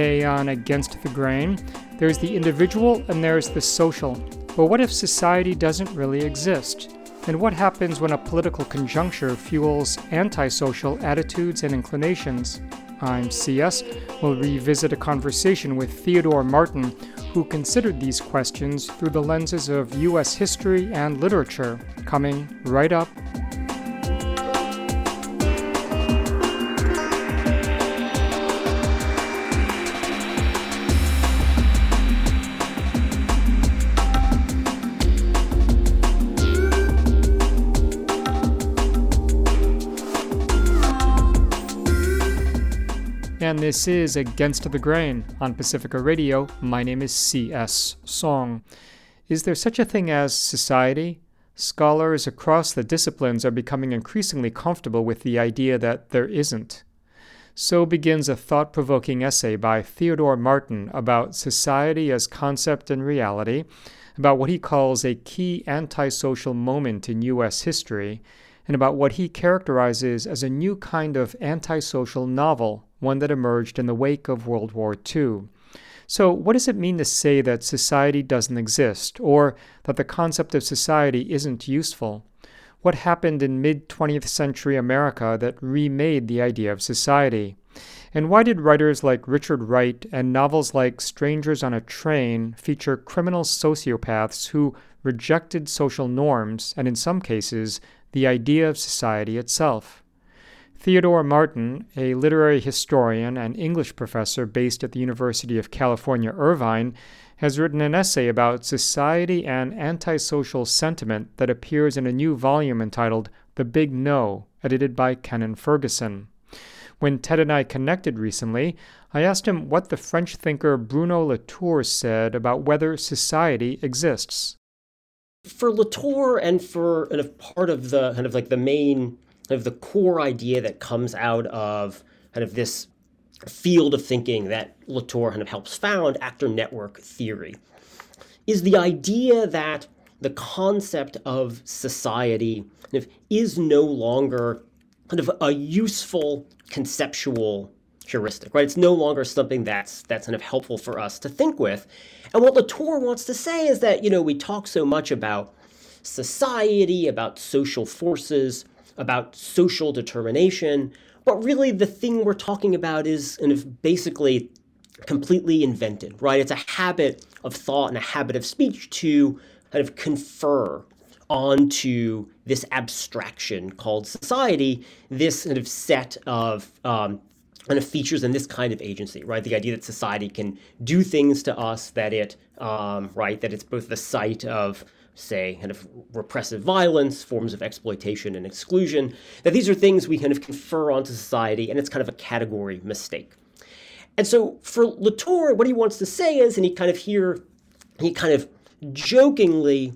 Today on Against the Grain, there's the individual and there's the social. But what if society doesn't really exist? And what happens when a political conjuncture fuels antisocial attitudes and inclinations? I'm CS. We'll revisit a conversation with Theodore Martin, who considered these questions through the lenses of U.S. history and literature, coming right up. This is Against the Grain on Pacifica Radio. My name is C.S. Soong. Is there such a thing as society? Scholars across the disciplines are becoming increasingly comfortable with the idea that there isn't. So begins a thought provoking essay by Theodore Martin about society as concept and reality, about what he calls a key antisocial moment in U.S. history, and about what he characterizes as a new kind of antisocial novel one that emerged in the wake of World War II. So, what does it mean to say that society doesn't exist, or that the concept of society isn't useful? What happened in mid 20th century America that remade the idea of society? And why did writers like Richard Wright and novels like Strangers on a Train feature criminal sociopaths who rejected social norms and, in some cases, the idea of society itself? Theodore Martin, a literary historian and English professor based at the University of California, Irvine, has written an essay about society and antisocial sentiment that appears in a new volume entitled The Big No, edited by Kennan Ferguson. When Ted and I connected recently, I asked him what the French thinker Bruno Latour said about whether society exists. For Latour and for part of the kind of like the main kind of the core idea that comes out of kind of this field of thinking that Latour kind of helps found, actor network theory, is the idea that the concept of society kind of is no longer kind of a useful conceptual heuristic, right? It's no longer something that's that's kind of helpful for us to think with. And what Latour wants to say is that, you know, we talk so much about society, about social forces, about social determination, but really the thing we're talking about is kind of basically completely invented, right? It's a habit of thought and a habit of speech to kind of confer onto this abstraction called society, this kind of set of um, kind of features and this kind of agency, right? The idea that society can do things to us, that it, um, right, that it's both the site of say, kind of repressive violence, forms of exploitation and exclusion, that these are things we kind of confer onto society, and it's kind of a category mistake. And so for Latour, what he wants to say is, and he kind of here, he kind of jokingly,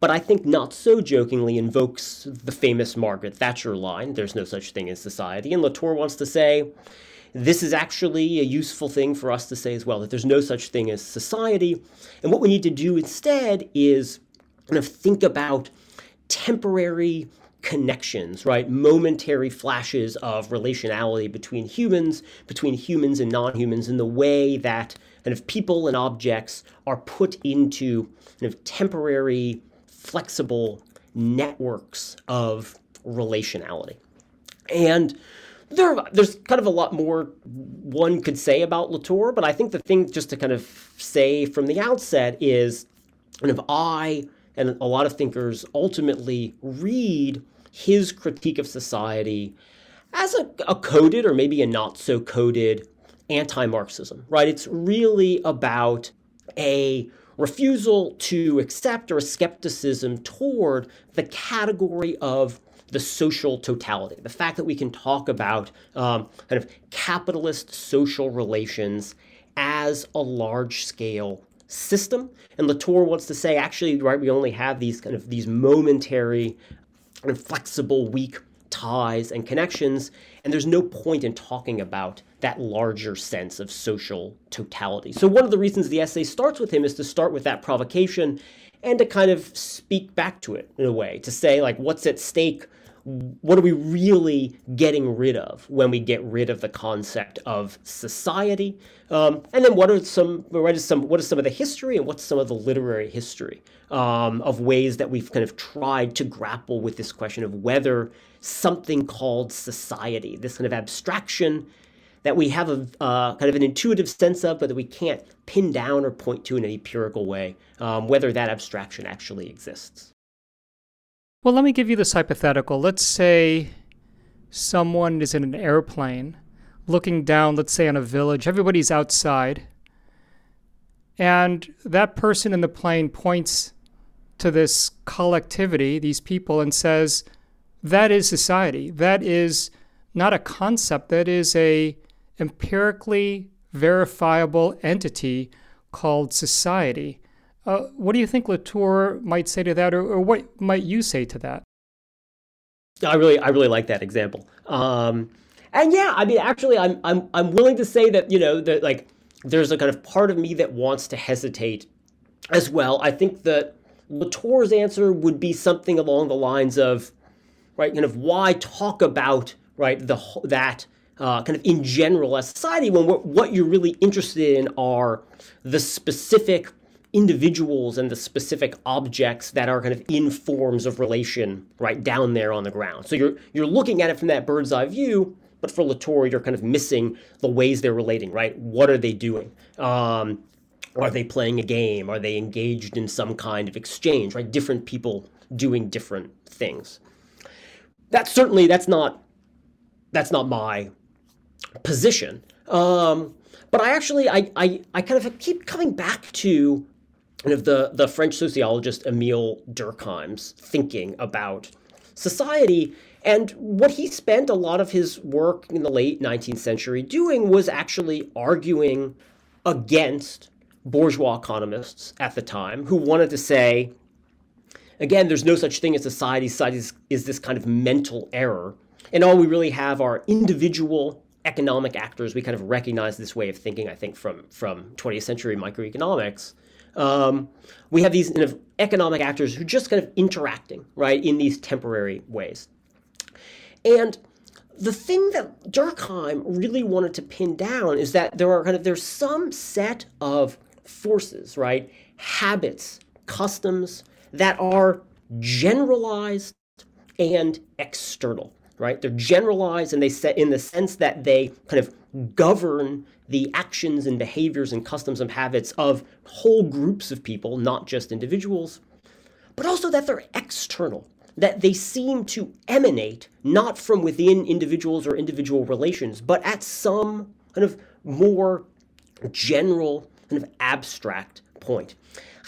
but I think not so jokingly, invokes the famous Margaret Thatcher line there's no such thing as society. And Latour wants to say, this is actually a useful thing for us to say as well, that there's no such thing as society. And what we need to do instead is kind of think about temporary connections, right? Momentary flashes of relationality between humans, between humans and non humans, in the way that kind of people and objects are put into kind of temporary, flexible networks of relationality. And there, there's kind of a lot more one could say about Latour, but I think the thing just to kind of say from the outset is kind of I and a lot of thinkers ultimately read his critique of society as a, a coded or maybe a not so coded anti Marxism, right? It's really about a refusal to accept or a skepticism toward the category of the social totality, the fact that we can talk about um, kind of capitalist social relations as a large scale system. And Latour wants to say, actually, right, we only have these kind of these momentary and flexible, weak ties and connections, and there's no point in talking about that larger sense of social totality. So one of the reasons the essay starts with him is to start with that provocation and to kind of speak back to it in a way, to say like what's at stake what are we really getting rid of when we get rid of the concept of society? Um, and then what are some what is some what is some of the history and what's some of the literary history um, of ways that we've kind of tried to grapple with this question of whether something called society, this kind of abstraction that we have a uh, kind of an intuitive sense of, but that we can't pin down or point to in any empirical way, um, whether that abstraction actually exists. Well, let me give you this hypothetical. Let's say someone is in an airplane looking down, let's say, on a village. Everybody's outside. And that person in the plane points to this collectivity, these people, and says, That is society. That is not a concept, that is a empirically verifiable entity called society. Uh, what do you think Latour might say to that, or, or, what might you say to that? I really, I really like that example. Um, and yeah, I mean, actually, I'm, I'm, I'm willing to say that you know that like there's a kind of part of me that wants to hesitate as well. I think that Latour's answer would be something along the lines of, right, kind of why talk about right the that uh, kind of in general as society when what you're really interested in are the specific individuals and the specific objects that are kind of in forms of relation right down there on the ground. So you're you're looking at it from that bird's eye view, but for Latour, you're kind of missing the ways they're relating, right? What are they doing? Um, are they playing a game? Are they engaged in some kind of exchange, right? Different people doing different things. That's certainly that's not that's not my position. Um, but I actually I, I I kind of keep coming back to of the, the French sociologist Emile Durkheim's thinking about society. And what he spent a lot of his work in the late 19th century doing was actually arguing against bourgeois economists at the time who wanted to say, again, there's no such thing as society. Society is, is this kind of mental error. And all we really have are individual economic actors. We kind of recognize this way of thinking, I think, from, from 20th century microeconomics um, we have these kind of economic actors who are just kind of interacting, right, in these temporary ways. And the thing that Durkheim really wanted to pin down is that there are kind of there's some set of forces, right, habits, customs that are generalized and external, right? They're generalized and they set in the sense that they kind of govern the actions and behaviors and customs and habits of whole groups of people, not just individuals, but also that they're external, that they seem to emanate not from within individuals or individual relations, but at some kind of more general, kind of abstract point.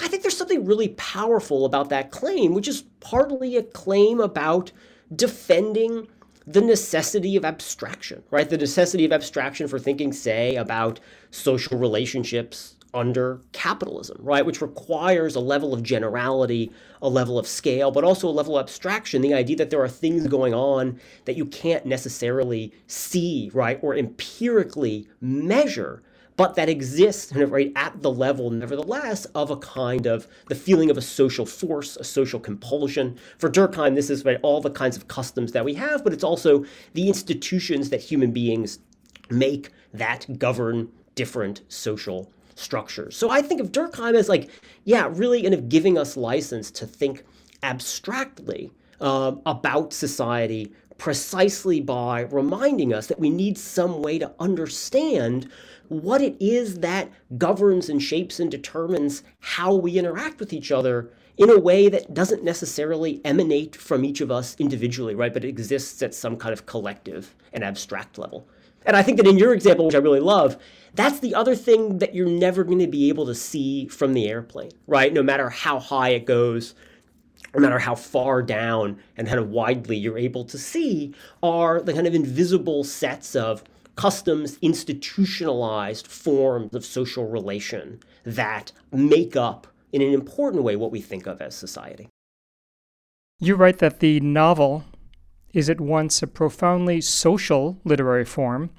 I think there's something really powerful about that claim, which is partly a claim about defending the necessity of abstraction, right? The necessity of abstraction for thinking, say, about social relationships under capitalism, right? Which requires a level of generality, a level of scale, but also a level of abstraction. The idea that there are things going on that you can't necessarily see, right? Or empirically measure, but that exists kind of right at the level, nevertheless, of a kind of the feeling of a social force, a social compulsion. For Durkheim, this is right, all the kinds of customs that we have, but it's also the institutions that human beings make that govern different social structures. So I think of Durkheim as like, yeah, really kind of giving us license to think abstractly um, about society precisely by reminding us that we need some way to understand what it is that governs and shapes and determines how we interact with each other in a way that doesn't necessarily emanate from each of us individually, right? But it exists at some kind of collective and abstract level. And I think that in your example, which I really love, that's the other thing that you're never going to be able to see from the airplane, right? No matter how high it goes, no matter how far down and kind of widely you're able to see, are the kind of invisible sets of customs, institutionalized forms of social relation that make up, in an important way, what we think of as society. You write that the novel is at once a profoundly social literary form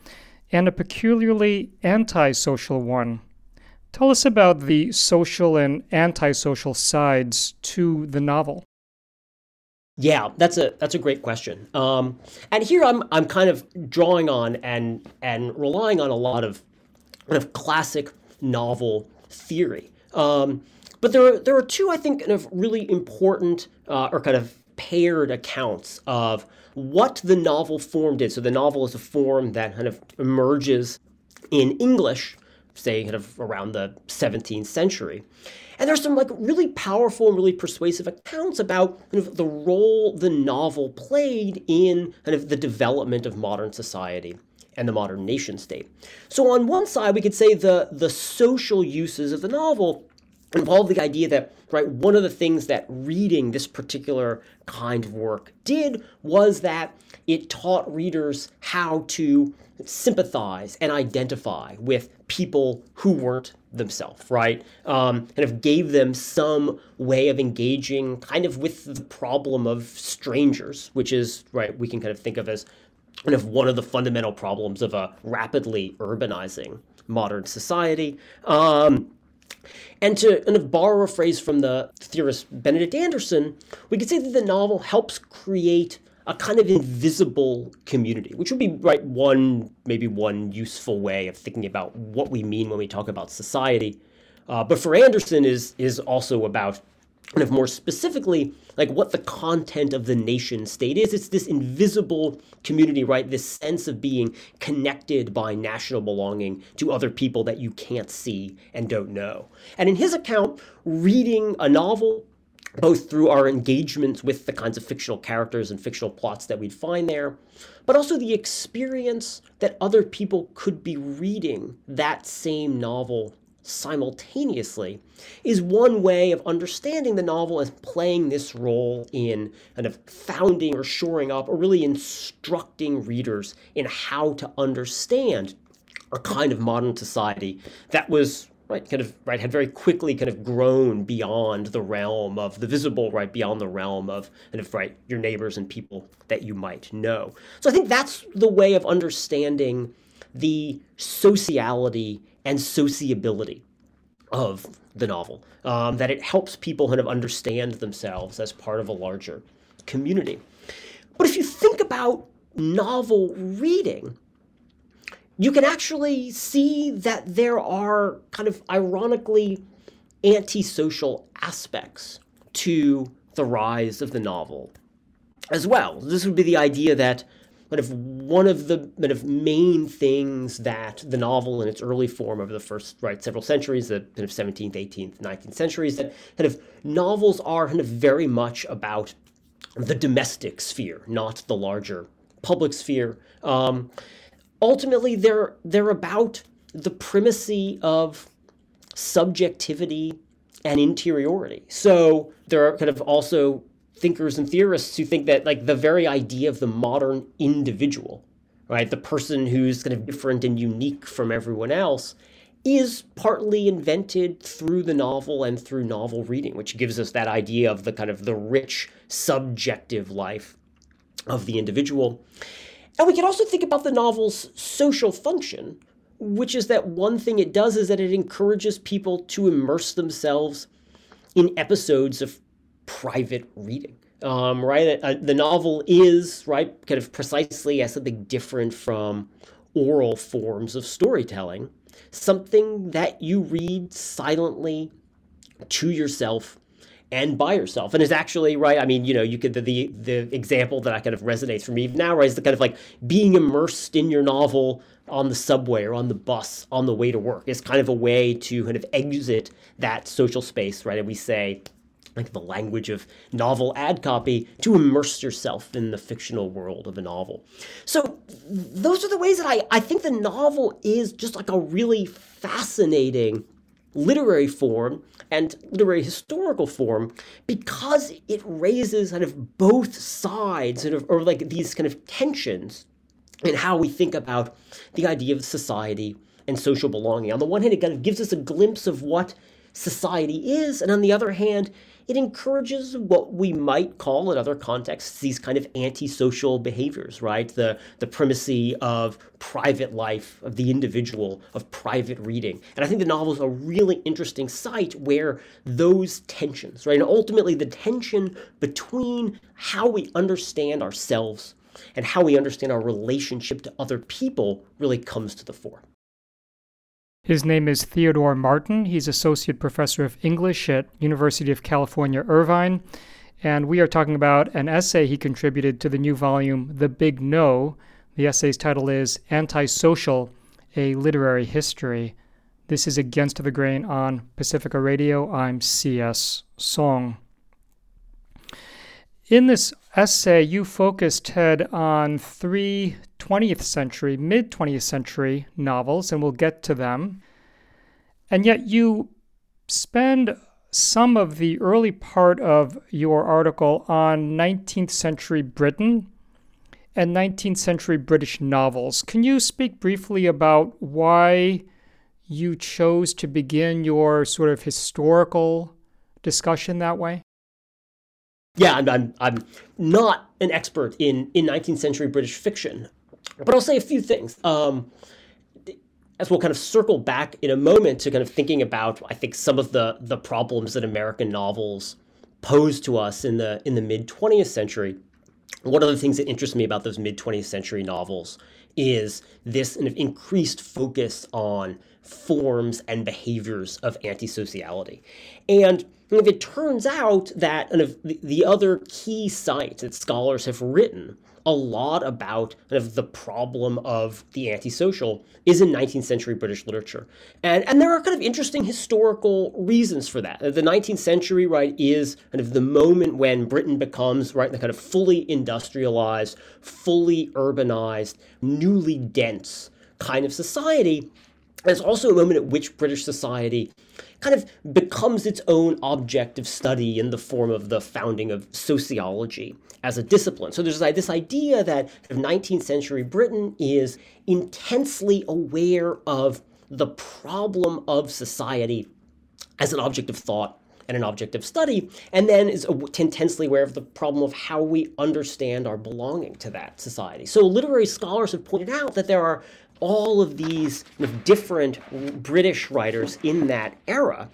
and a peculiarly antisocial one. Tell us about the social and antisocial sides to the novel. Yeah, that's a that's a great question. Um, and here I'm I'm kind of drawing on and and relying on a lot of kind of classic novel theory. Um, but there are there are two I think kind of really important uh, or kind of paired accounts of what the novel form did. So the novel is a form that kind of emerges in English, say kind of around the 17th century. And there's some like really powerful and really persuasive accounts about kind of the role the novel played in kind of the development of modern society and the modern nation state. So on one side, we could say the the social uses of the novel involve the idea that right one of the things that reading this particular kind of work did was that it taught readers how to sympathize and identify with people who weren't themselves, right? Um, kind of gave them some way of engaging kind of with the problem of strangers, which is, right, we can kind of think of as kind of one of the fundamental problems of a rapidly urbanizing modern society. Um, and to kind of borrow a phrase from the theorist Benedict Anderson, we could say that the novel helps create a kind of invisible community, which would be right one maybe one useful way of thinking about what we mean when we talk about society. Uh, but for Anderson is is also about kind of more specifically like what the content of the nation state is. It's this invisible community right? This sense of being connected by national belonging to other people that you can't see and don't know. And in his account reading a novel both through our engagements with the kinds of fictional characters and fictional plots that we'd find there, but also the experience that other people could be reading that same novel simultaneously is one way of understanding the novel as playing this role in kind of founding or shoring up or really instructing readers in how to understand a kind of modern society that was right kind of right had very quickly kind of grown beyond the realm of the visible right beyond the realm of kind of right your neighbors and people that you might know so i think that's the way of understanding the sociality and sociability of the novel, um, that it helps people kind of understand themselves as part of a larger community. But if you think about novel reading, you can actually see that there are kind of ironically antisocial aspects to the rise of the novel as well. This would be the idea that kind of one of the kind of main things that the novel in its early form over the first right several centuries, the kind of 17th, 18th, 19th centuries, that kind of novels are kind of very much about the domestic sphere, not the larger public sphere. Um, ultimately, they're they're about the primacy of subjectivity and interiority. So there are kind of also thinkers and theorists who think that like the very idea of the modern individual, right, the person who's kind of different and unique from everyone else, is partly invented through the novel and through novel reading, which gives us that idea of the kind of the rich subjective life of the individual. And we can also think about the novel's social function, which is that one thing it does is that it encourages people to immerse themselves in episodes of private reading. Um, right, uh, the novel is right, kind of precisely as something different from oral forms of storytelling, something that you read silently to yourself and by yourself. And it's actually right. I mean, you know, you could the, the the example that I kind of resonates for me now, right, is the kind of like being immersed in your novel on the subway or on the bus on the way to work is kind of a way to kind of exit that social space, right? And we say, like the language of novel ad copy to immerse yourself in the fictional world of a novel. So those are the ways that I, I think the novel is just like a really fascinating literary form and literary historical form because it raises kind of both sides of, or like these kind of tensions in how we think about the idea of society and social belonging. On the one hand, it kind of gives us a glimpse of what society is, and on the other hand, it encourages what we might call in other contexts these kind of antisocial behaviors, right? The the primacy of private life, of the individual, of private reading. And I think the novel is a really interesting site where those tensions, right? And ultimately the tension between how we understand ourselves and how we understand our relationship to other people really comes to the fore. His name is Theodore Martin. He's associate professor of English at University of California, Irvine, and we are talking about an essay he contributed to the new volume The Big No. The essay's title is Antisocial: A Literary History. This is Against the Grain on Pacifica Radio. I'm CS Soong. In this essay, you focused, Ted, on three 20th century, mid 20th century novels, and we'll get to them. And yet, you spend some of the early part of your article on 19th century Britain and 19th century British novels. Can you speak briefly about why you chose to begin your sort of historical discussion that way? Yeah, I'm, I'm, I'm not an expert in, in 19th century British fiction, but I'll say a few things. Um, as we'll kind of circle back in a moment to kind of thinking about, I think, some of the, the problems that American novels posed to us in the in the mid 20th century. One of the things that interests me about those mid 20th century novels is this kind of increased focus on forms and behaviors of antisociality. And if it turns out that kind of the other key sites that scholars have written a lot about kind of the problem of the antisocial is in 19th century British literature. And, and there are kind of interesting historical reasons for that. The 19th century, right, is kind of the moment when Britain becomes, right, the kind of fully industrialized, fully urbanized, newly dense kind of society. And it's also a moment at which British society kind of becomes its own object of study in the form of the founding of sociology as a discipline. So there's this idea that 19th century Britain is intensely aware of the problem of society as an object of thought and an object of study, and then is intensely aware of the problem of how we understand our belonging to that society. So literary scholars have pointed out that there are all of these different British writers in that era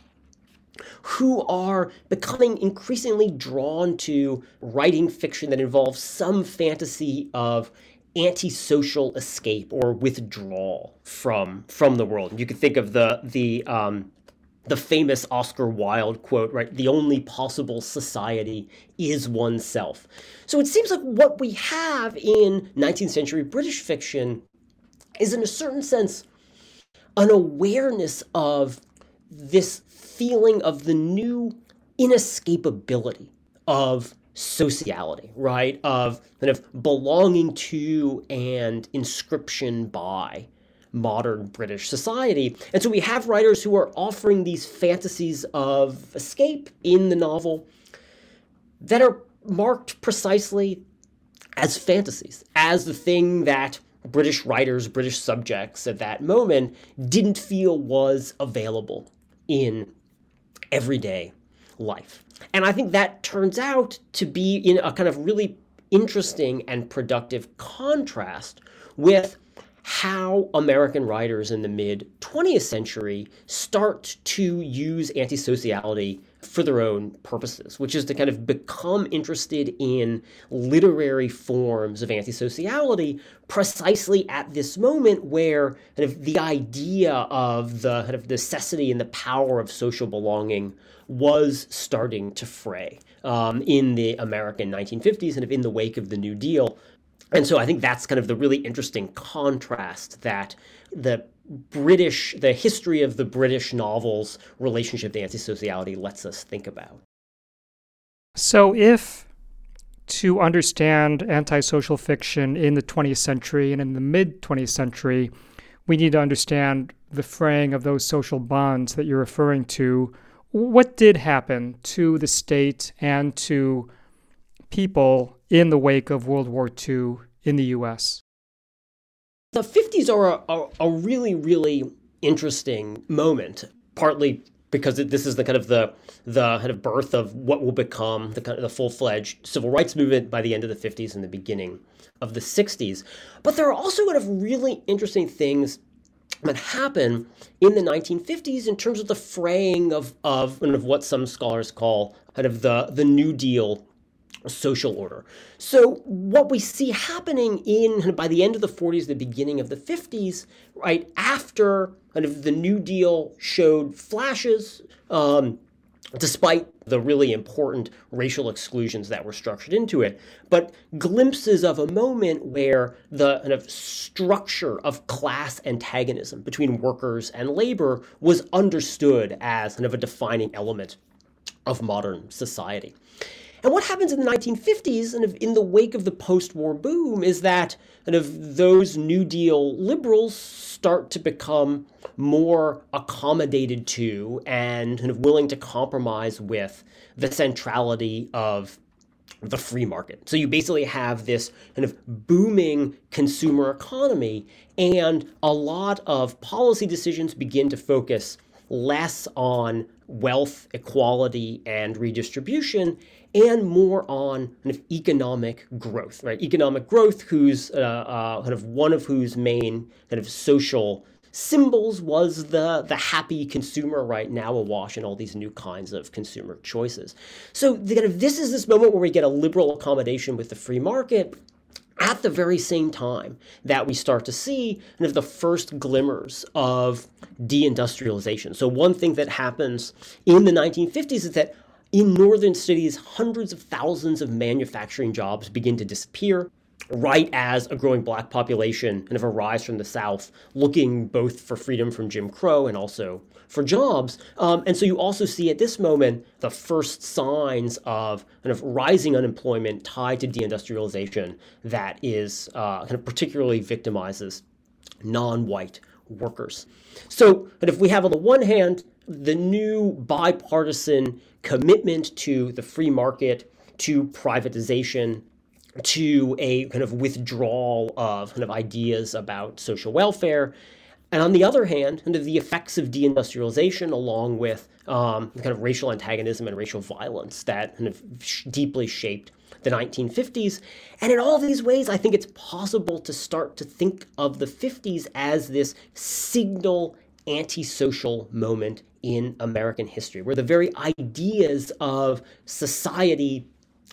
who are becoming increasingly drawn to writing fiction that involves some fantasy of antisocial escape or withdrawal from from the world. You could think of the the um, the famous Oscar Wilde quote, right? The only possible society is oneself. So it seems like what we have in 19th century British fiction is, in a certain sense, an awareness of this feeling of the new inescapability of sociality, right? Of kind of belonging to and inscription by modern British society. And so we have writers who are offering these fantasies of escape in the novel that are marked precisely as fantasies, as the thing that British writers, British subjects at that moment didn't feel was available in everyday life. And I think that turns out to be in a kind of really interesting and productive contrast with how American writers in the mid 20th century start to use antisociality for their own purposes, which is to kind of become interested in literary forms of antisociality precisely at this moment where kind of the idea of the kind of necessity and the power of social belonging was starting to fray um, in the American 1950s and in the wake of the New Deal. And so I think that's kind of the really interesting contrast that the British, the history of the British novels relationship to antisociality lets us think about. So, if to understand antisocial fiction in the 20th century and in the mid 20th century, we need to understand the fraying of those social bonds that you're referring to. What did happen to the state and to people in the wake of World War II in the US? The 50s are a, a, a really, really interesting moment, partly because this is the kind of the the kind of birth of what will become the kind of the full-fledged civil rights movement by the end of the 50s and the beginning of the 60s. But there are also kind of really interesting things that happen in the 1950s in terms of the fraying of of, of what some scholars call kind of the the New Deal social order. So what we see happening in by the end of the 40s, the beginning of the 50s, right after kind of the New Deal showed flashes, um, despite the really important racial exclusions that were structured into it, but glimpses of a moment where the kind of structure of class antagonism between workers and labor was understood as kind of a defining element of modern society. And what happens in the 1950s and in the wake of the post-war boom is that kind of those New Deal liberals start to become more accommodated to and kind of willing to compromise with the centrality of the free market. So you basically have this kind of booming consumer economy, and a lot of policy decisions begin to focus less on wealth equality and redistribution and more on kind of economic growth, right? Economic growth, whose uh, uh, kind of one of whose main kind of social symbols was the the happy consumer right now awash in all these new kinds of consumer choices. So the, kind of this is this moment where we get a liberal accommodation with the free market at the very same time that we start to see kind of the first glimmers of deindustrialization. So one thing that happens in the 1950s is that in northern cities, hundreds of thousands of manufacturing jobs begin to disappear right as a growing black population kind of arrives from the South, looking both for freedom from Jim Crow and also for jobs. Um, and so you also see at this moment the first signs of kind of rising unemployment tied to deindustrialization that is uh, kind of particularly victimizes non-white workers. So, but if we have on the one hand the new bipartisan commitment to the free market, to privatization, to a kind of withdrawal of kind of ideas about social welfare. And on the other hand, kind of the effects of deindustrialization, along with um, kind of racial antagonism and racial violence that kind of sh- deeply shaped the 1950s. And in all these ways, I think it's possible to start to think of the 50s as this signal antisocial moment in American history, where the very ideas of society,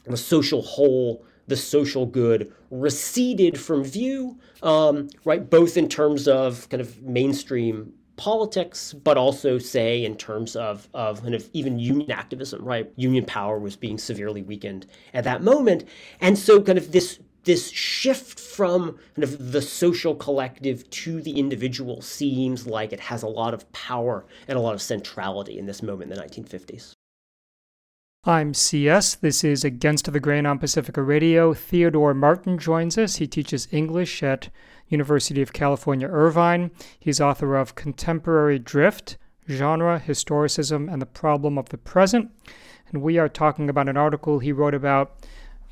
the social whole, the social good receded from view, um, right? Both in terms of kind of mainstream politics, but also say in terms of, of kind of even union activism, right? Union power was being severely weakened at that moment. And so kind of this this shift from kind of the social collective to the individual seems like it has a lot of power and a lot of centrality in this moment in the 1950s. I'm CS. This is Against the Grain on Pacifica Radio. Theodore Martin joins us. He teaches English at University of California, Irvine. He's author of Contemporary Drift, Genre, Historicism, and the Problem of the Present. And we are talking about an article he wrote about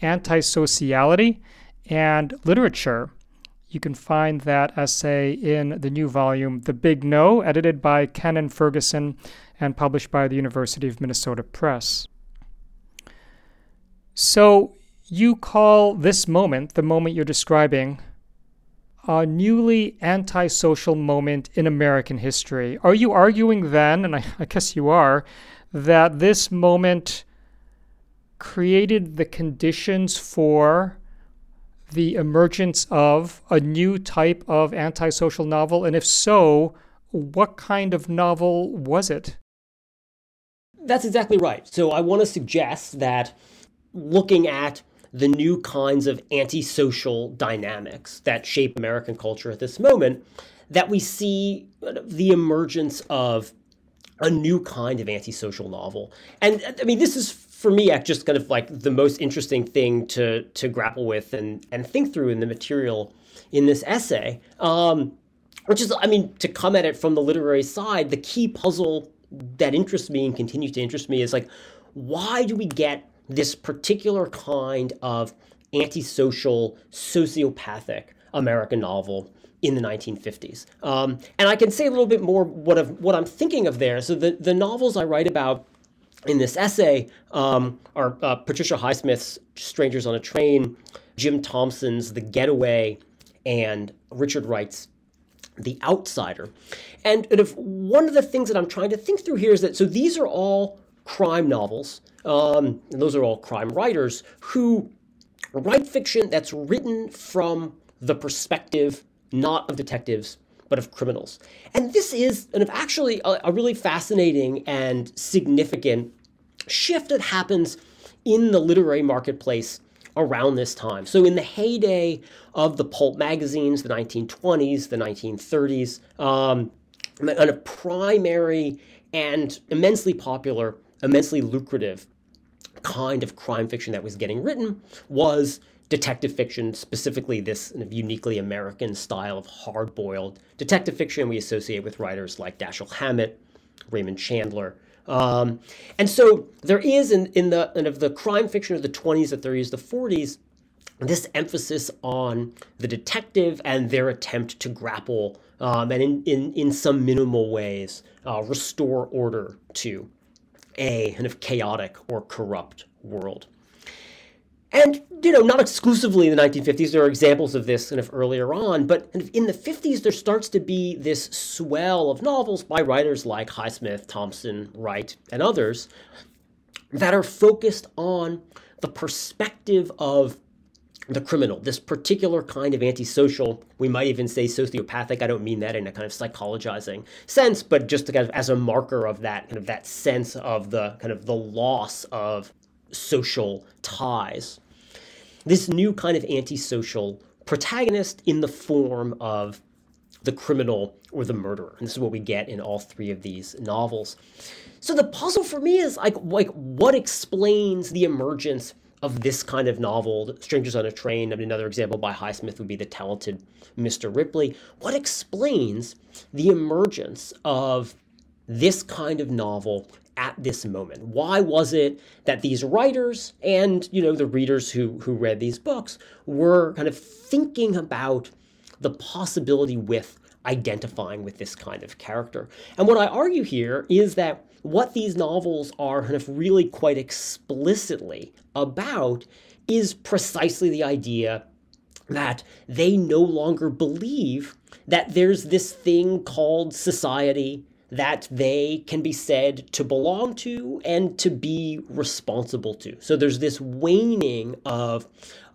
antisociality and literature. You can find that essay in the new volume, The Big No, edited by Kennan Ferguson and published by the University of Minnesota Press. So, you call this moment, the moment you're describing, a newly antisocial moment in American history. Are you arguing then, and I, I guess you are, that this moment created the conditions for the emergence of a new type of antisocial novel? And if so, what kind of novel was it? That's exactly right. So I want to suggest that looking at the new kinds of antisocial dynamics that shape American culture at this moment, that we see the emergence of a new kind of antisocial novel. And I mean, this is for me just kind of like the most interesting thing to to grapple with and and think through in the material in this essay. Um, which is, I mean, to come at it from the literary side, the key puzzle that interests me and continues to interest me is like, why do we get this particular kind of antisocial, sociopathic American novel in the 1950s. Um, and I can say a little bit more what, of, what I'm thinking of there. So the, the novels I write about in this essay um, are uh, Patricia Highsmith's Strangers on a Train, Jim Thompson's The Getaway, and Richard Wright's The Outsider. And, if one of the things that I'm trying to think through here is that so these are all crime novels, um, and those are all crime writers who write fiction that's written from the perspective not of detectives but of criminals. And this is actually a, a really fascinating and significant shift that happens in the literary marketplace around this time. So, in the heyday of the pulp magazines, the 1920s, the 1930s, um, a primary and immensely popular, immensely lucrative kind of crime fiction that was getting written was detective fiction, specifically this uniquely American style of hard boiled detective fiction we associate with writers like Dashiell Hammett, Raymond Chandler. Um, and so there is in, in the in of the crime fiction of the 20s, the 30s, the 40s, this emphasis on the detective and their attempt to grapple um, and in, in, in some minimal ways uh, restore order to a kind of chaotic or corrupt world. And, you know, not exclusively in the 1950s, there are examples of this kind of earlier on, but in the 50s, there starts to be this swell of novels by writers like Highsmith, Thompson, Wright, and others that are focused on the perspective of the criminal, this particular kind of antisocial, we might even say sociopathic. I don't mean that in a kind of psychologizing sense, but just kind of as a marker of that kind of that sense of the kind of the loss of social ties. This new kind of antisocial protagonist in the form of the criminal or the murderer. And this is what we get in all three of these novels. So the puzzle for me is like, like what explains the emergence of this kind of novel, Strangers on a Train. I mean, another example by Highsmith would be The Talented Mr. Ripley. What explains the emergence of this kind of novel at this moment? Why was it that these writers and you know the readers who who read these books were kind of thinking about the possibility with identifying with this kind of character? And what I argue here is that what these novels are kind of really quite explicitly about is precisely the idea that they no longer believe that there's this thing called society that they can be said to belong to and to be responsible to. So there's this waning of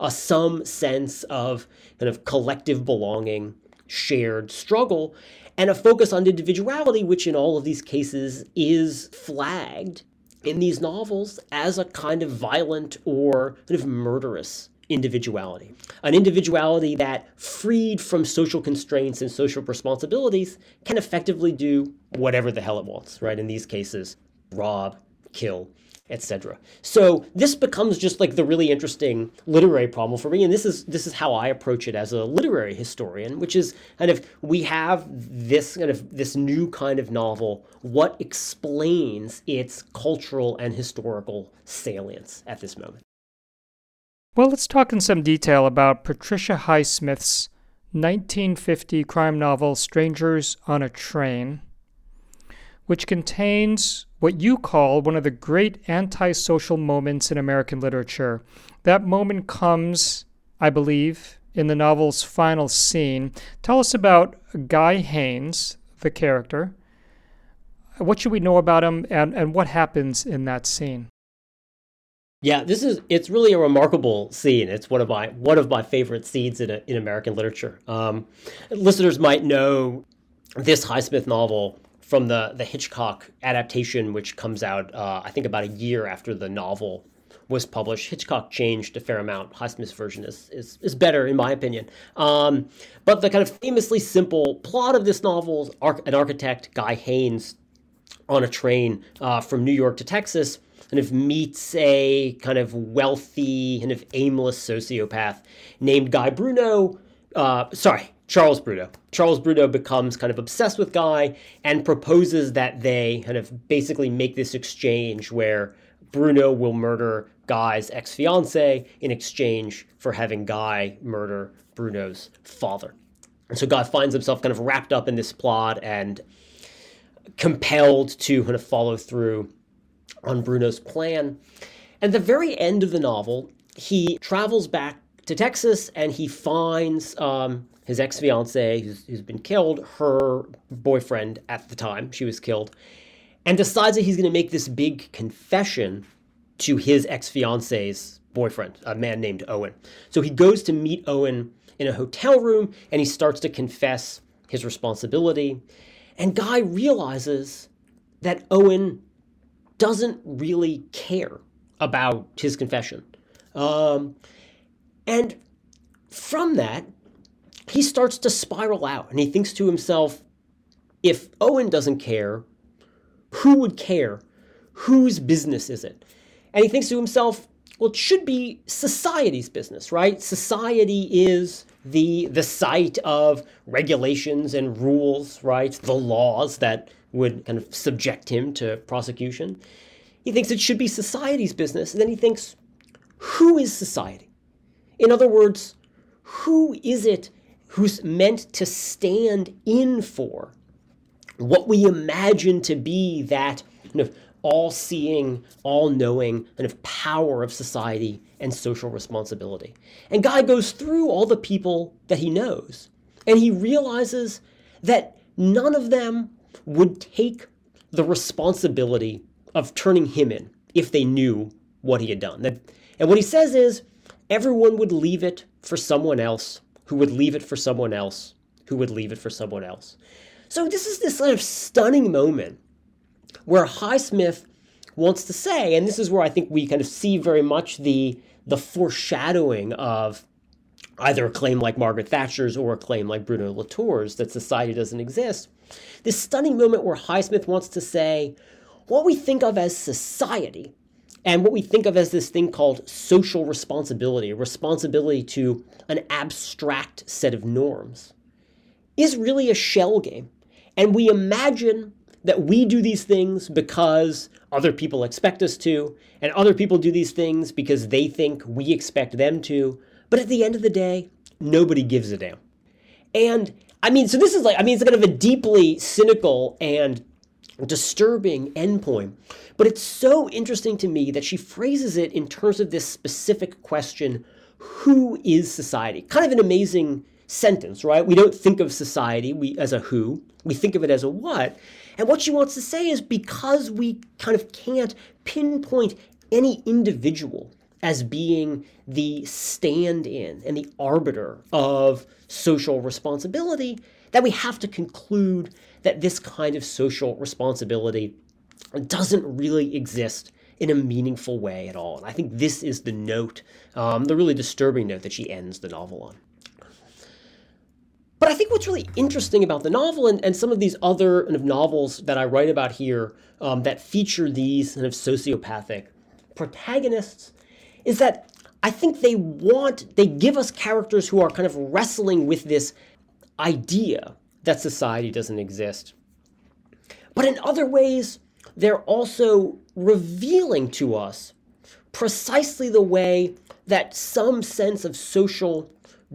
some sense of kind of collective belonging, shared struggle, and a focus on individuality, which in all of these cases is flagged in these novels as a kind of violent or kind of murderous individuality. An individuality that, freed from social constraints and social responsibilities, can effectively do whatever the hell it wants, right? In these cases, rob, kill, etc. So this becomes just like the really interesting literary problem for me, and this is this is how I approach it as a literary historian, which is kind of we have this kind of this new kind of novel. What explains its cultural and historical salience at this moment? Well, let's talk in some detail about Patricia Highsmith's 1950 crime novel Strangers on a Train, which contains what you call one of the great antisocial moments in American literature. That moment comes, I believe, in the novel's final scene. Tell us about Guy Haines, the character. What should we know about him and, and what happens in that scene? Yeah, this is it's really a remarkable scene. It's one of my one of my favorite scenes in a, in American literature. Um, listeners might know this Highsmith novel from the the Hitchcock adaptation, which comes out uh, I think about a year after the novel was published. Hitchcock changed a fair amount. Highsmith's version is is, is better in my opinion. Um, but the kind of famously simple plot of this novel an architect, Guy Haines, on a train uh, from New York to Texas kind of meets a kind of wealthy, kind of aimless sociopath named Guy Bruno. Uh, sorry, Charles Bruno. Charles Bruno becomes kind of obsessed with Guy and proposes that they kind of basically make this exchange where Bruno will murder Guy's ex fiancee in exchange for having Guy murder Bruno's father. And so Guy finds himself kind of wrapped up in this plot and compelled to kind of follow through on Bruno's plan. At the very end of the novel, he travels back to Texas and he finds um, his ex fiancee, who's, who's been killed, her boyfriend at the time she was killed, and decides that he's going to make this big confession to his ex fiancee's boyfriend, a man named Owen. So he goes to meet Owen in a hotel room and he starts to confess his responsibility. And Guy realizes that Owen doesn't really care about his confession. Um, and from that, he starts to spiral out and he thinks to himself if Owen doesn't care, who would care? Whose business is it? And he thinks to himself, well, it should be society's business, right? Society is the the site of regulations and rules, right? The laws that would kind of subject him to prosecution. He thinks it should be society's business, and then he thinks, who is society? In other words, who is it who's meant to stand in for what we imagine to be that kind of all seeing, all knowing kind of power of society and social responsibility. And Guy goes through all the people that he knows, and he realizes that none of them would take the responsibility of turning him in if they knew what he had done. And what he says is everyone would leave it for someone else, who would leave it for someone else, who would leave it for someone else. So this is this sort of stunning moment where Highsmith wants to say, and this is where I think we kind of see very much the the foreshadowing of either a claim like Margaret Thatcher's or a claim like Bruno Latour's that society doesn't exist. This stunning moment where Highsmith wants to say, what we think of as society and what we think of as this thing called social responsibility, responsibility to an abstract set of norms, is really a shell game. And we imagine that we do these things because other people expect us to, and other people do these things because they think we expect them to. But at the end of the day, nobody gives a damn. And I mean, so this is like, I mean, it's kind of a deeply cynical and disturbing endpoint. But it's so interesting to me that she phrases it in terms of this specific question who is society? Kind of an amazing sentence, right? We don't think of society we, as a who, we think of it as a what. And what she wants to say is because we kind of can't pinpoint any individual as being the stand in and the arbiter of social responsibility, that we have to conclude that this kind of social responsibility doesn't really exist in a meaningful way at all. And I think this is the note, um, the really disturbing note that she ends the novel on. But I think what's really interesting about the novel and, and some of these other kind of novels that I write about here um, that feature these kind of sociopathic protagonists is that I think they want, they give us characters who are kind of wrestling with this idea that society doesn't exist. But in other ways, they're also revealing to us precisely the way that some sense of social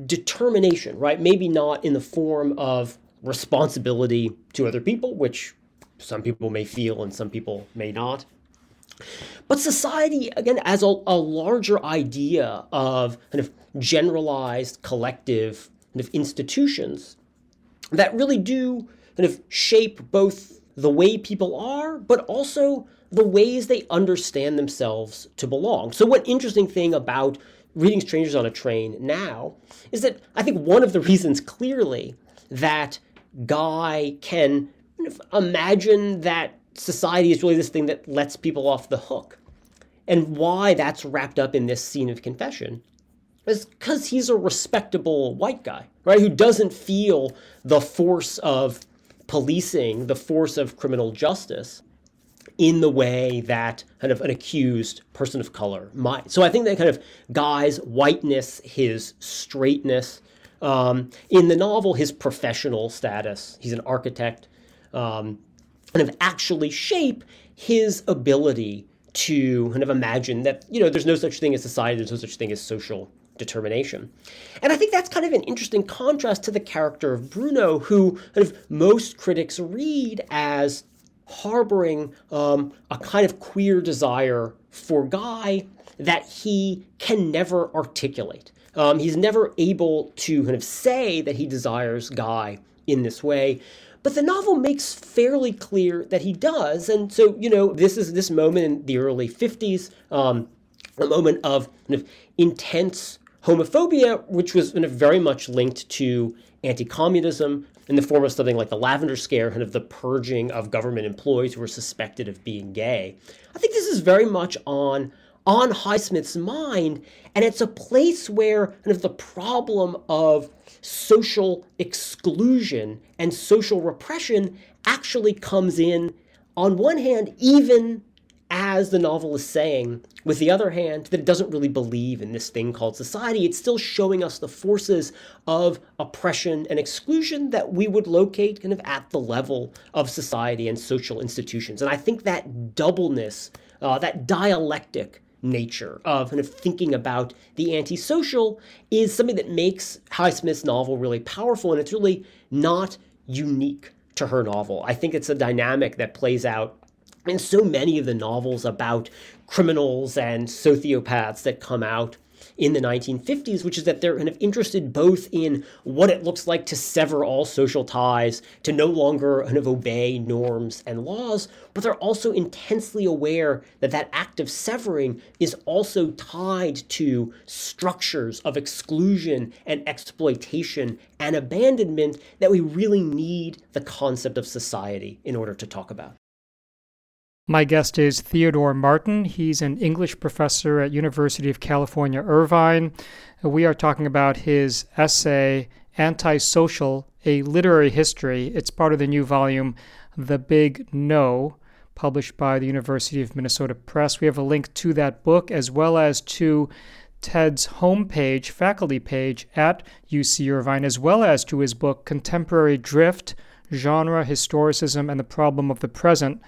determination, right? Maybe not in the form of responsibility to other people, which some people may feel and some people may not. But society, again, as a, a larger idea of kind of generalized collective kind of institutions that really do kind of shape both the way people are, but also the ways they understand themselves to belong. So, one interesting thing about reading Strangers on a Train now is that I think one of the reasons clearly that Guy can imagine that society is really this thing that lets people off the hook and why that's wrapped up in this scene of confession is because he's a respectable white guy, right? Who doesn't feel the force of policing, the force of criminal justice in the way that kind of an accused person of color might. So I think that kind of Guy's whiteness, his straightness, um, in the novel, his professional status, he's an architect, um, kind of actually shape his ability to kind of imagine that, you know, there's no such thing as society, there's no such thing as social determination. And I think that's kind of an interesting contrast to the character of Bruno, who kind of most critics read as harboring um, a kind of queer desire for Guy that he can never articulate. Um, he's never able to kind of say that he desires Guy in this way. But the novel makes fairly clear that he does. And so, you know, this is this moment in the early 50s, um, a moment of kind of intense homophobia, which was kind of very much linked to anti communism in the form of something like the Lavender Scare, kind of the purging of government employees who were suspected of being gay. I think this is very much on on Highsmith's mind, and it's a place where kind of the problem of social exclusion and social repression actually comes in, on one hand, even as the novel is saying, with the other hand, that it doesn't really believe in this thing called society. It's still showing us the forces of oppression and exclusion that we would locate kind of at the level of society and social institutions. And I think that doubleness, uh, that dialectic nature of kind of thinking about the antisocial is something that makes Highsmith's novel really powerful, and it's really not unique to her novel. I think it's a dynamic that plays out in so many of the novels about criminals and sociopaths that come out in the 1950s, which is that they're kind of interested both in what it looks like to sever all social ties, to no longer kind of obey norms and laws, but they're also intensely aware that that act of severing is also tied to structures of exclusion and exploitation and abandonment that we really need the concept of society in order to talk about. My guest is Theodore Martin. He's an English professor at University of California, Irvine. We are talking about his essay Antisocial: A Literary History. It's part of the new volume The Big No, published by the University of Minnesota Press. We have a link to that book as well as to Ted's homepage, faculty page at UC Irvine, as well as to his book Contemporary Drift: Genre, Historicism, and the Problem of the Present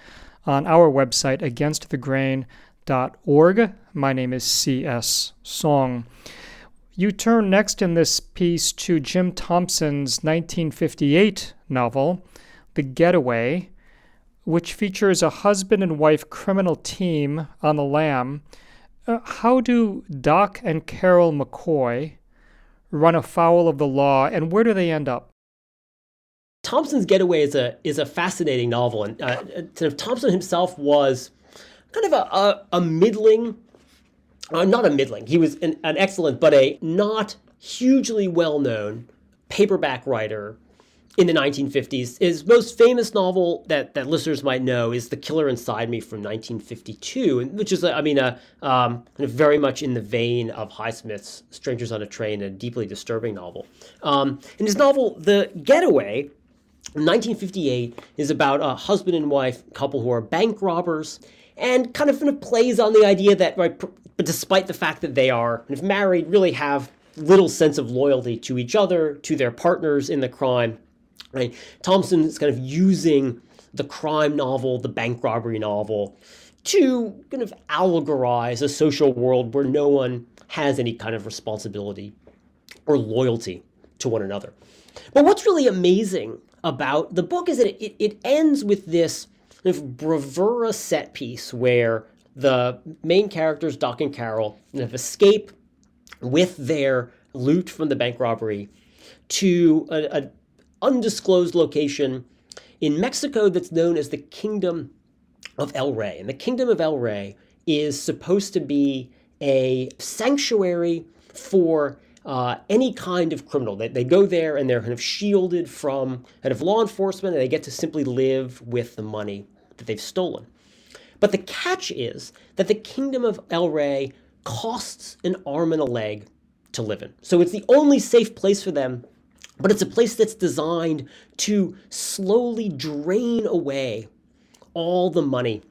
on our website, againstthegrain.org. My name is C.S. Soong. You turn next in this piece to Jim Thompson's 1958 novel, The Getaway, which features a husband and wife criminal team on the lam. Uh, how do Doc and Carol McCoy run afoul of the law, and where do they end up? Thompson's Getaway is a is a fascinating novel, and uh, Thompson himself was kind of a a, a middling, uh, not a middling. He was an, an excellent, but a not hugely well known paperback writer in the 1950s. His most famous novel that, that listeners might know is The Killer Inside Me from 1952, which is, I mean, a, um, kind of very much in the vein of Highsmith's Strangers on a Train, a deeply disturbing novel. Um, in his novel, The Getaway, 1958 is about a husband and wife couple who are bank robbers and kind of, kind of plays on the idea that, right, but despite the fact that they are of married, really have little sense of loyalty to each other, to their partners in the crime. Right? Thompson is kind of using the crime novel, the bank robbery novel, to kind of allegorize a social world where no one has any kind of responsibility or loyalty to one another. But what's really amazing about the book is that it, it ends with this of bravura set piece where the main characters, Doc and Carol, escape with their loot from the bank robbery to an undisclosed location in Mexico that's known as the Kingdom of El Rey. And the Kingdom of El Rey is supposed to be a sanctuary for uh, any kind of criminal. They, they go there and they're kind of shielded from kind of law enforcement and they get to simply live with the money that they've stolen. But the catch is that the kingdom of El Rey costs an arm and a leg to live in. So it's the only safe place for them, but it's a place that's designed to slowly drain away all the money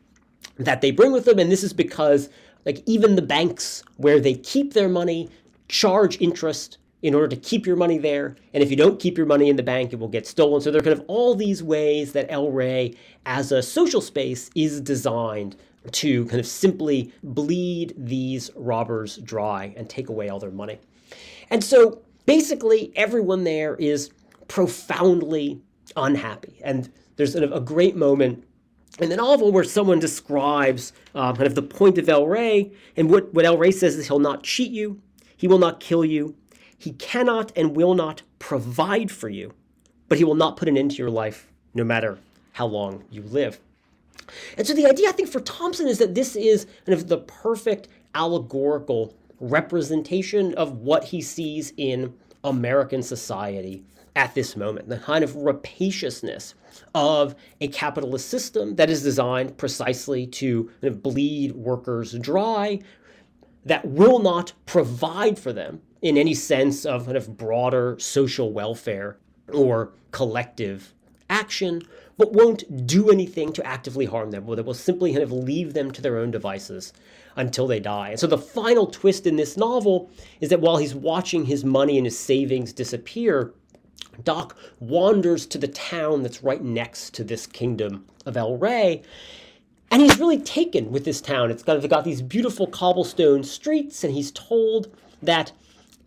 that they bring with them. And this is because like even the banks where they keep their money charge interest in order to keep your money there. And if you don't keep your money in the bank, it will get stolen. So there are kind of all these ways that El Rey, as a social space, is designed to kind of simply bleed these robbers dry and take away all their money. And so basically, everyone there is profoundly unhappy. And there's a, a great moment in the novel where someone describes um, kind of the point of El Rey, and what, what El Rey says is he'll not cheat you, he will not kill you, he cannot and will not provide for you, but he will not put an end to your life no matter how long you live. And so the idea, I think, for Thompson is that this is kind of the perfect allegorical representation of what he sees in American society at this moment, the kind of rapaciousness of a capitalist system that is designed precisely to kind of bleed workers dry, that will not provide for them in any sense of kind of broader social welfare or collective action, but won't do anything to actively harm them, that will simply kind of leave them to their own devices until they die. And so the final twist in this novel is that while he's watching his money and his savings disappear, Doc wanders to the town that's right next to this kingdom of El Rey. And he's really taken with this town. It's got, got these beautiful cobblestone streets, and he's told that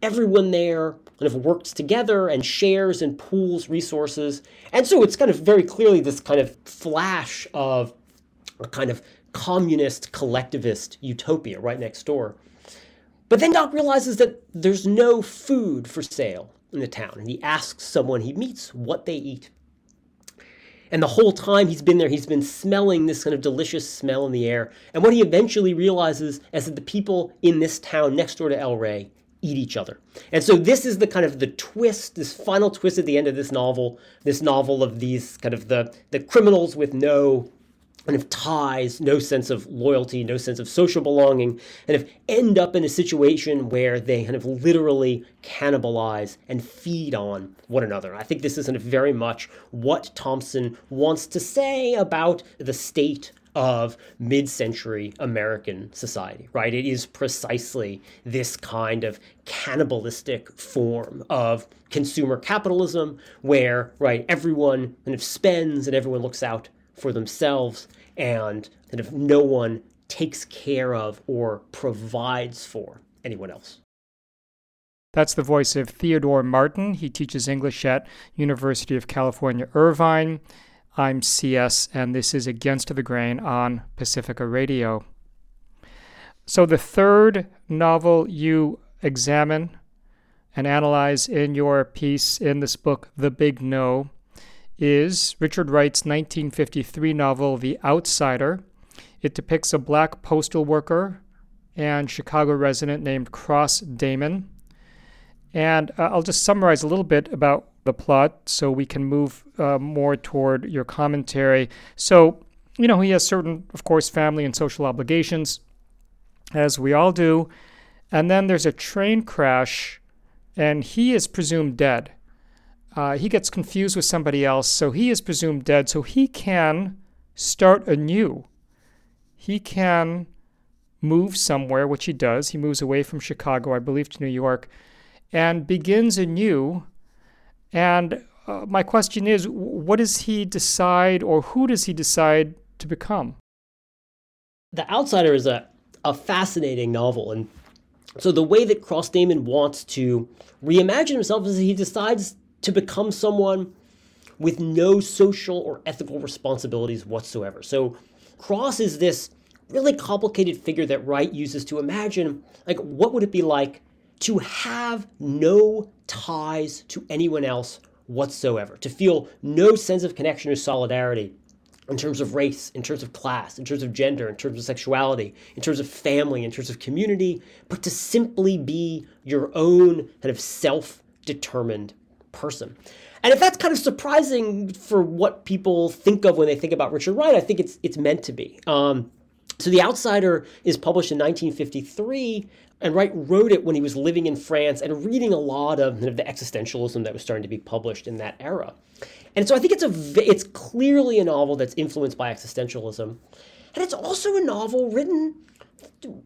everyone there kind of works together and shares and pools resources. And so it's kind of very clearly this kind of flash of a kind of communist collectivist utopia right next door. But then Doc realizes that there's no food for sale in the town, and he asks someone he meets what they eat. And the whole time he's been there, he's been smelling this kind of delicious smell in the air. And what he eventually realizes is that the people in this town next door to El Rey eat each other. And so this is the kind of the twist, this final twist at the end of this novel, this novel of these kind of the the criminals with no kind of ties, no sense of loyalty, no sense of social belonging, and if end up in a situation where they kind of literally cannibalize and feed on one another. I think this is kind of very much what Thompson wants to say about the state of mid-century American society, right? It is precisely this kind of cannibalistic form of consumer capitalism where, right, everyone kind of spends and everyone looks out for themselves and that if no one takes care of or provides for anyone else. That's the voice of Theodore Martin. He teaches English at University of California, Irvine. I'm CS, and this is Against the Grain on Pacifica Radio. So, the third novel you examine and analyze in your piece in this book, The Big No, is Richard Wright's 1953 novel, The Outsider. It depicts a black postal worker and Chicago resident named Cross Damon. And uh, I'll just summarize a little bit about the plot so we can move uh, more toward your commentary. So, you know, he has certain, of course, family and social obligations, as we all do. And then there's a train crash, and he is presumed dead. Uh, he gets confused with somebody else, so he is presumed dead. So he can start anew. He can move somewhere, which he does. He moves away from Chicago, I believe, to New York, and begins anew. And uh, my question is what does he decide, or who does he decide to become? The Outsider is a, a fascinating novel. And so the way that Cross Damon wants to reimagine himself is that he decides to become someone with no social or ethical responsibilities whatsoever. So Cross is this really complicated figure that Wright uses to imagine like what would it be like to have no ties to anyone else whatsoever, to feel no sense of connection or solidarity in terms of race, in terms of class, in terms of gender, in terms of sexuality, in terms of family, in terms of community, but to simply be your own kind of self determined person. And if that's kind of surprising for what people think of when they think about Richard Wright, I think it's it's meant to be. Um, so The Outsider is published in 1953, and Wright wrote it when he was living in France and reading a lot of, the existentialism that was starting to be published in that era. And so I think it's a it's clearly a novel that's influenced by existentialism, and it's also a novel written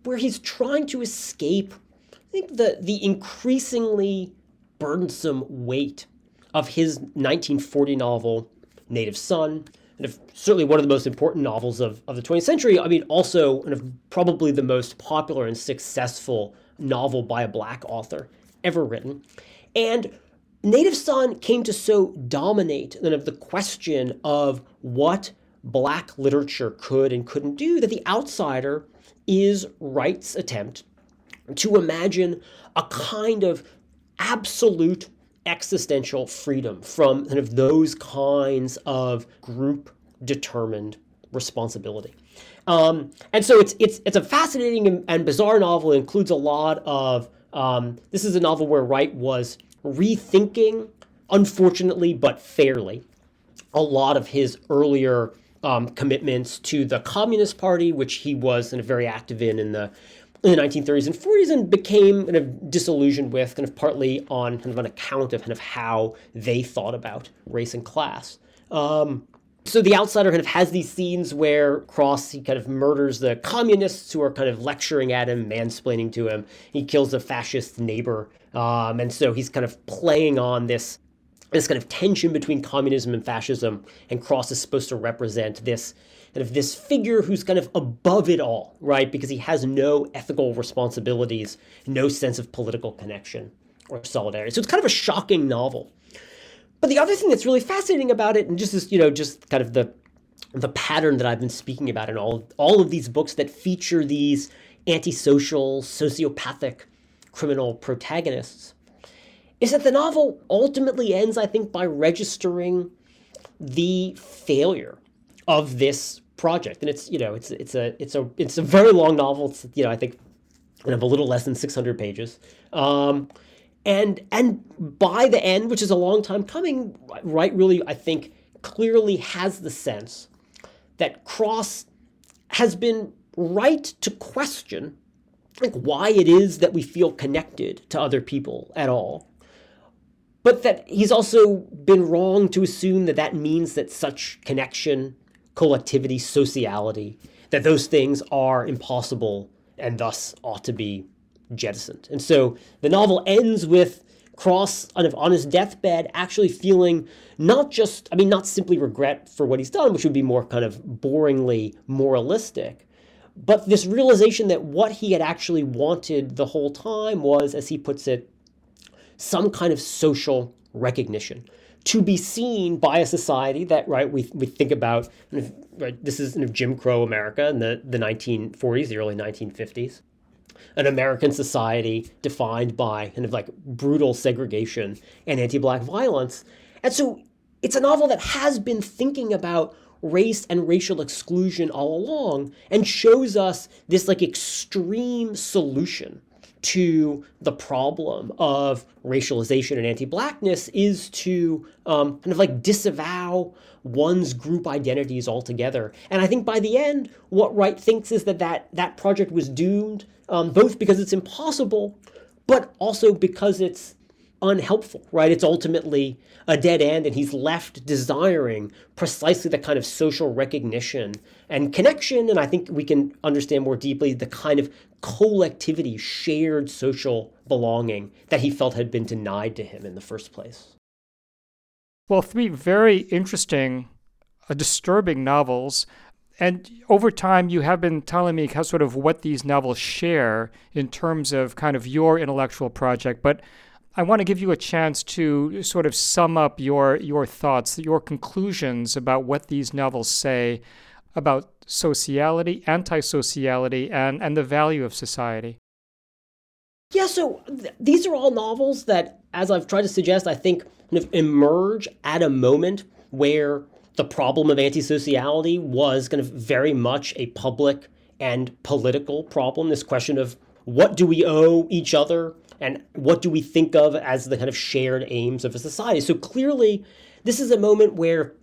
where he's trying to escape. I think the the increasingly burdensome weight of his 1940 novel, Native Son, and if certainly one of the most important novels of, of the 20th century. I mean, also kind of probably the most popular and successful novel by a black author ever written. And Native Son came to so dominate of the question of what black literature could and couldn't do that The Outsider is Wright's attempt to imagine a kind of absolute existential freedom from kind of those kinds of group determined responsibility. Um, and so it's it's it's a fascinating and, and bizarre novel. It includes a lot of um, this is a novel where Wright was rethinking, unfortunately but fairly, a lot of his earlier um, commitments to the Communist Party, which he was very active in in the in the 1930s and 40s and became kind of disillusioned with, kind of partly on kind of an account of kind of how they thought about race and class. Um, so the outsider kind of has these scenes where Cross he kind of murders the communists who are kind of lecturing at him, mansplaining to him. He kills a fascist neighbor, um, and so he's kind of playing on this this kind of tension between communism and fascism. And Cross is supposed to represent this kind of this figure who's kind of above it all, right? Because he has no ethical responsibilities, no sense of political connection or solidarity. So it's kind of a shocking novel. But the other thing that's really fascinating about it, and just this, you know, just kind of the the pattern that I've been speaking about in all all of these books that feature these antisocial, sociopathic criminal protagonists, is that the novel ultimately ends, I think, by registering the failure of this project. And it's you know it's it's a it's a it's a very long novel. It's you know I think kind of a little less than 600 pages. Um, and and by the end, which is a long time coming, Wright really I think clearly has the sense that Cross has been right to question like why it is that we feel connected to other people at all but that he's also been wrong to assume that that means that such connection collectivity sociality that those things are impossible and thus ought to be jettisoned. And so the novel ends with Cross on his deathbed actually feeling not just, I mean, not simply regret for what he's done, which would be more kind of boringly moralistic, but this realization that what he had actually wanted the whole time was, as he puts it, some kind of social recognition to be seen by a society that right we, we think about right this is Jim Crow America in the, the 1940s the early 1950s an American society defined by kind of like brutal segregation and anti-black violence. And so it's a novel that has been thinking about race and racial exclusion all along and shows us this like extreme solution to the problem of racialization and anti-blackness is to um, kind of like disavow one's group identities altogether. And I think by the end, what Wright thinks is that that, that project was doomed um, both because it's impossible, but also because it's unhelpful, right? It's ultimately a dead end, and he's left desiring precisely the kind of social recognition and connection. And I think we can understand more deeply the kind of collectivity, shared social belonging that he felt had been denied to him in the first place. Well, three very interesting, uh, disturbing novels and over time, you have been telling me how sort of what these novels share in terms of kind of your intellectual project. But I want to give you a chance to sort of sum up your your thoughts, your conclusions about what these novels say about sociality, anti-sociality, and and the value of society. Yeah, so th- these are all novels that, as I've tried to suggest, I think kind of emerge at a moment where the problem of anti-sociality was kind of very much a public and political problem. This question of what do we owe each other and what do we think of as the kind of shared aims of a society. So clearly, this is a moment where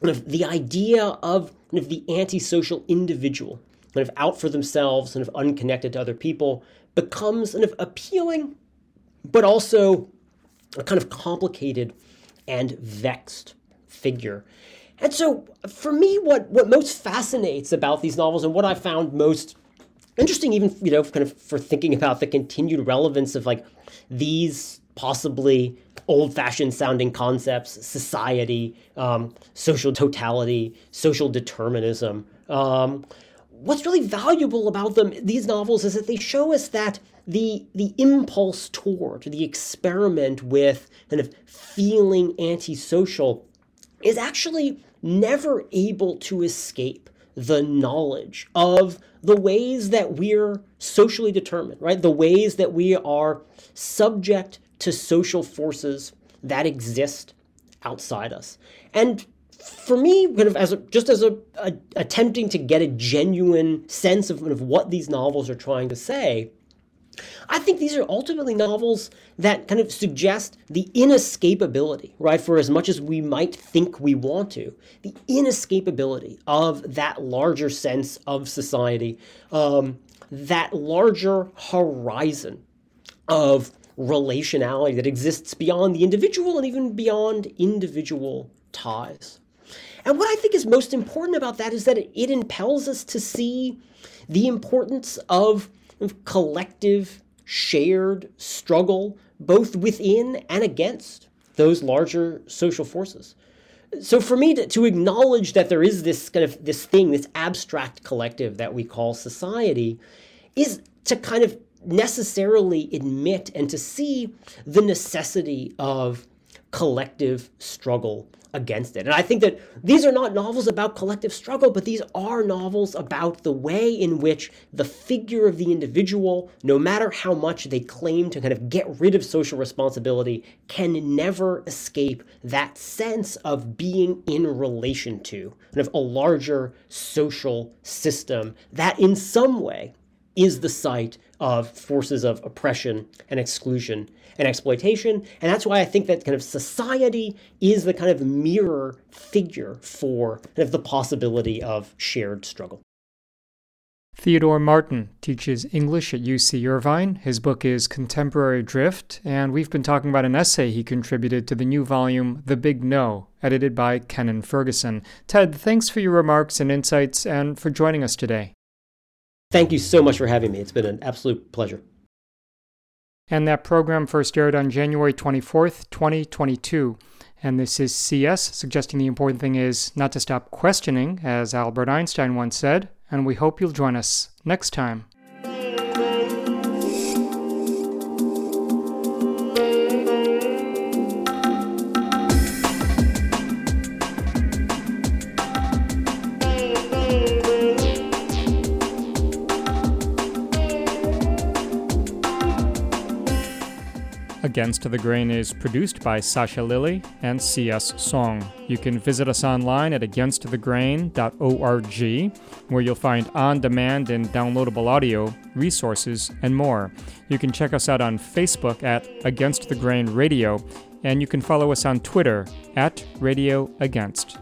kind of the idea of kind of the antisocial individual, kind of out for themselves, kind of unconnected to other people, becomes kind of appealing, but also a kind of complicated and vexed figure. And so, for me, what what most fascinates about these novels, and what I found most interesting, even you know, kind of for thinking about the continued relevance of like these possibly old-fashioned sounding concepts, society, um, social totality, social determinism. Um, what's really valuable about them, these novels, is that they show us that the the impulse toward the experiment with kind of feeling antisocial is actually never able to escape the knowledge of the ways that we're socially determined, right? The ways that we are subject to social forces that exist outside us. And for me, kind of as a, just as a, a, attempting to get a genuine sense of, of what these novels are trying to say, I think these are ultimately novels that kind of suggest the inescapability, right? For as much as we might think we want to, the inescapability of that larger sense of society, um, that larger horizon of relationality that exists beyond the individual and even beyond individual ties. And what I think is most important about that is that it, it impels us to see the importance of, of collective, shared struggle, both within and against those larger social forces. So for me to, to acknowledge that there is this kind of this thing, this abstract collective that we call society, is to kind of necessarily admit and to see the necessity of collective struggle against it. And I think that these are not novels about collective struggle, but these are novels about the way in which the figure of the individual, no matter how much they claim to kind of get rid of social responsibility, can never escape that sense of being in relation to kind of a larger social system that in some way is the site of forces of oppression and exclusion and exploitation. And that's why I think that kind of society is the kind of mirror figure for kind of the possibility of shared struggle. Theodore Martin teaches English at UC Irvine. His book is Contemporary Drift, and we've been talking about an essay he contributed to the new volume, The Big No, edited by Kennan Ferguson. Ted, thanks for your remarks and insights and for joining us today. Thank you so much for having me. It's been an absolute pleasure. And that program first aired on January 24th, 2022. And this is CS, suggesting the important thing is not to stop questioning, as Albert Einstein once said. And we hope you'll join us next time. Against the Grain is produced by Sasha Lilley and C.S. Soong. You can visit us online at againstthegrain.org, where you'll find on demand and downloadable audio, resources, and more. You can check us out on Facebook at Against the Grain Radio, and you can follow us on Twitter at Radio Against.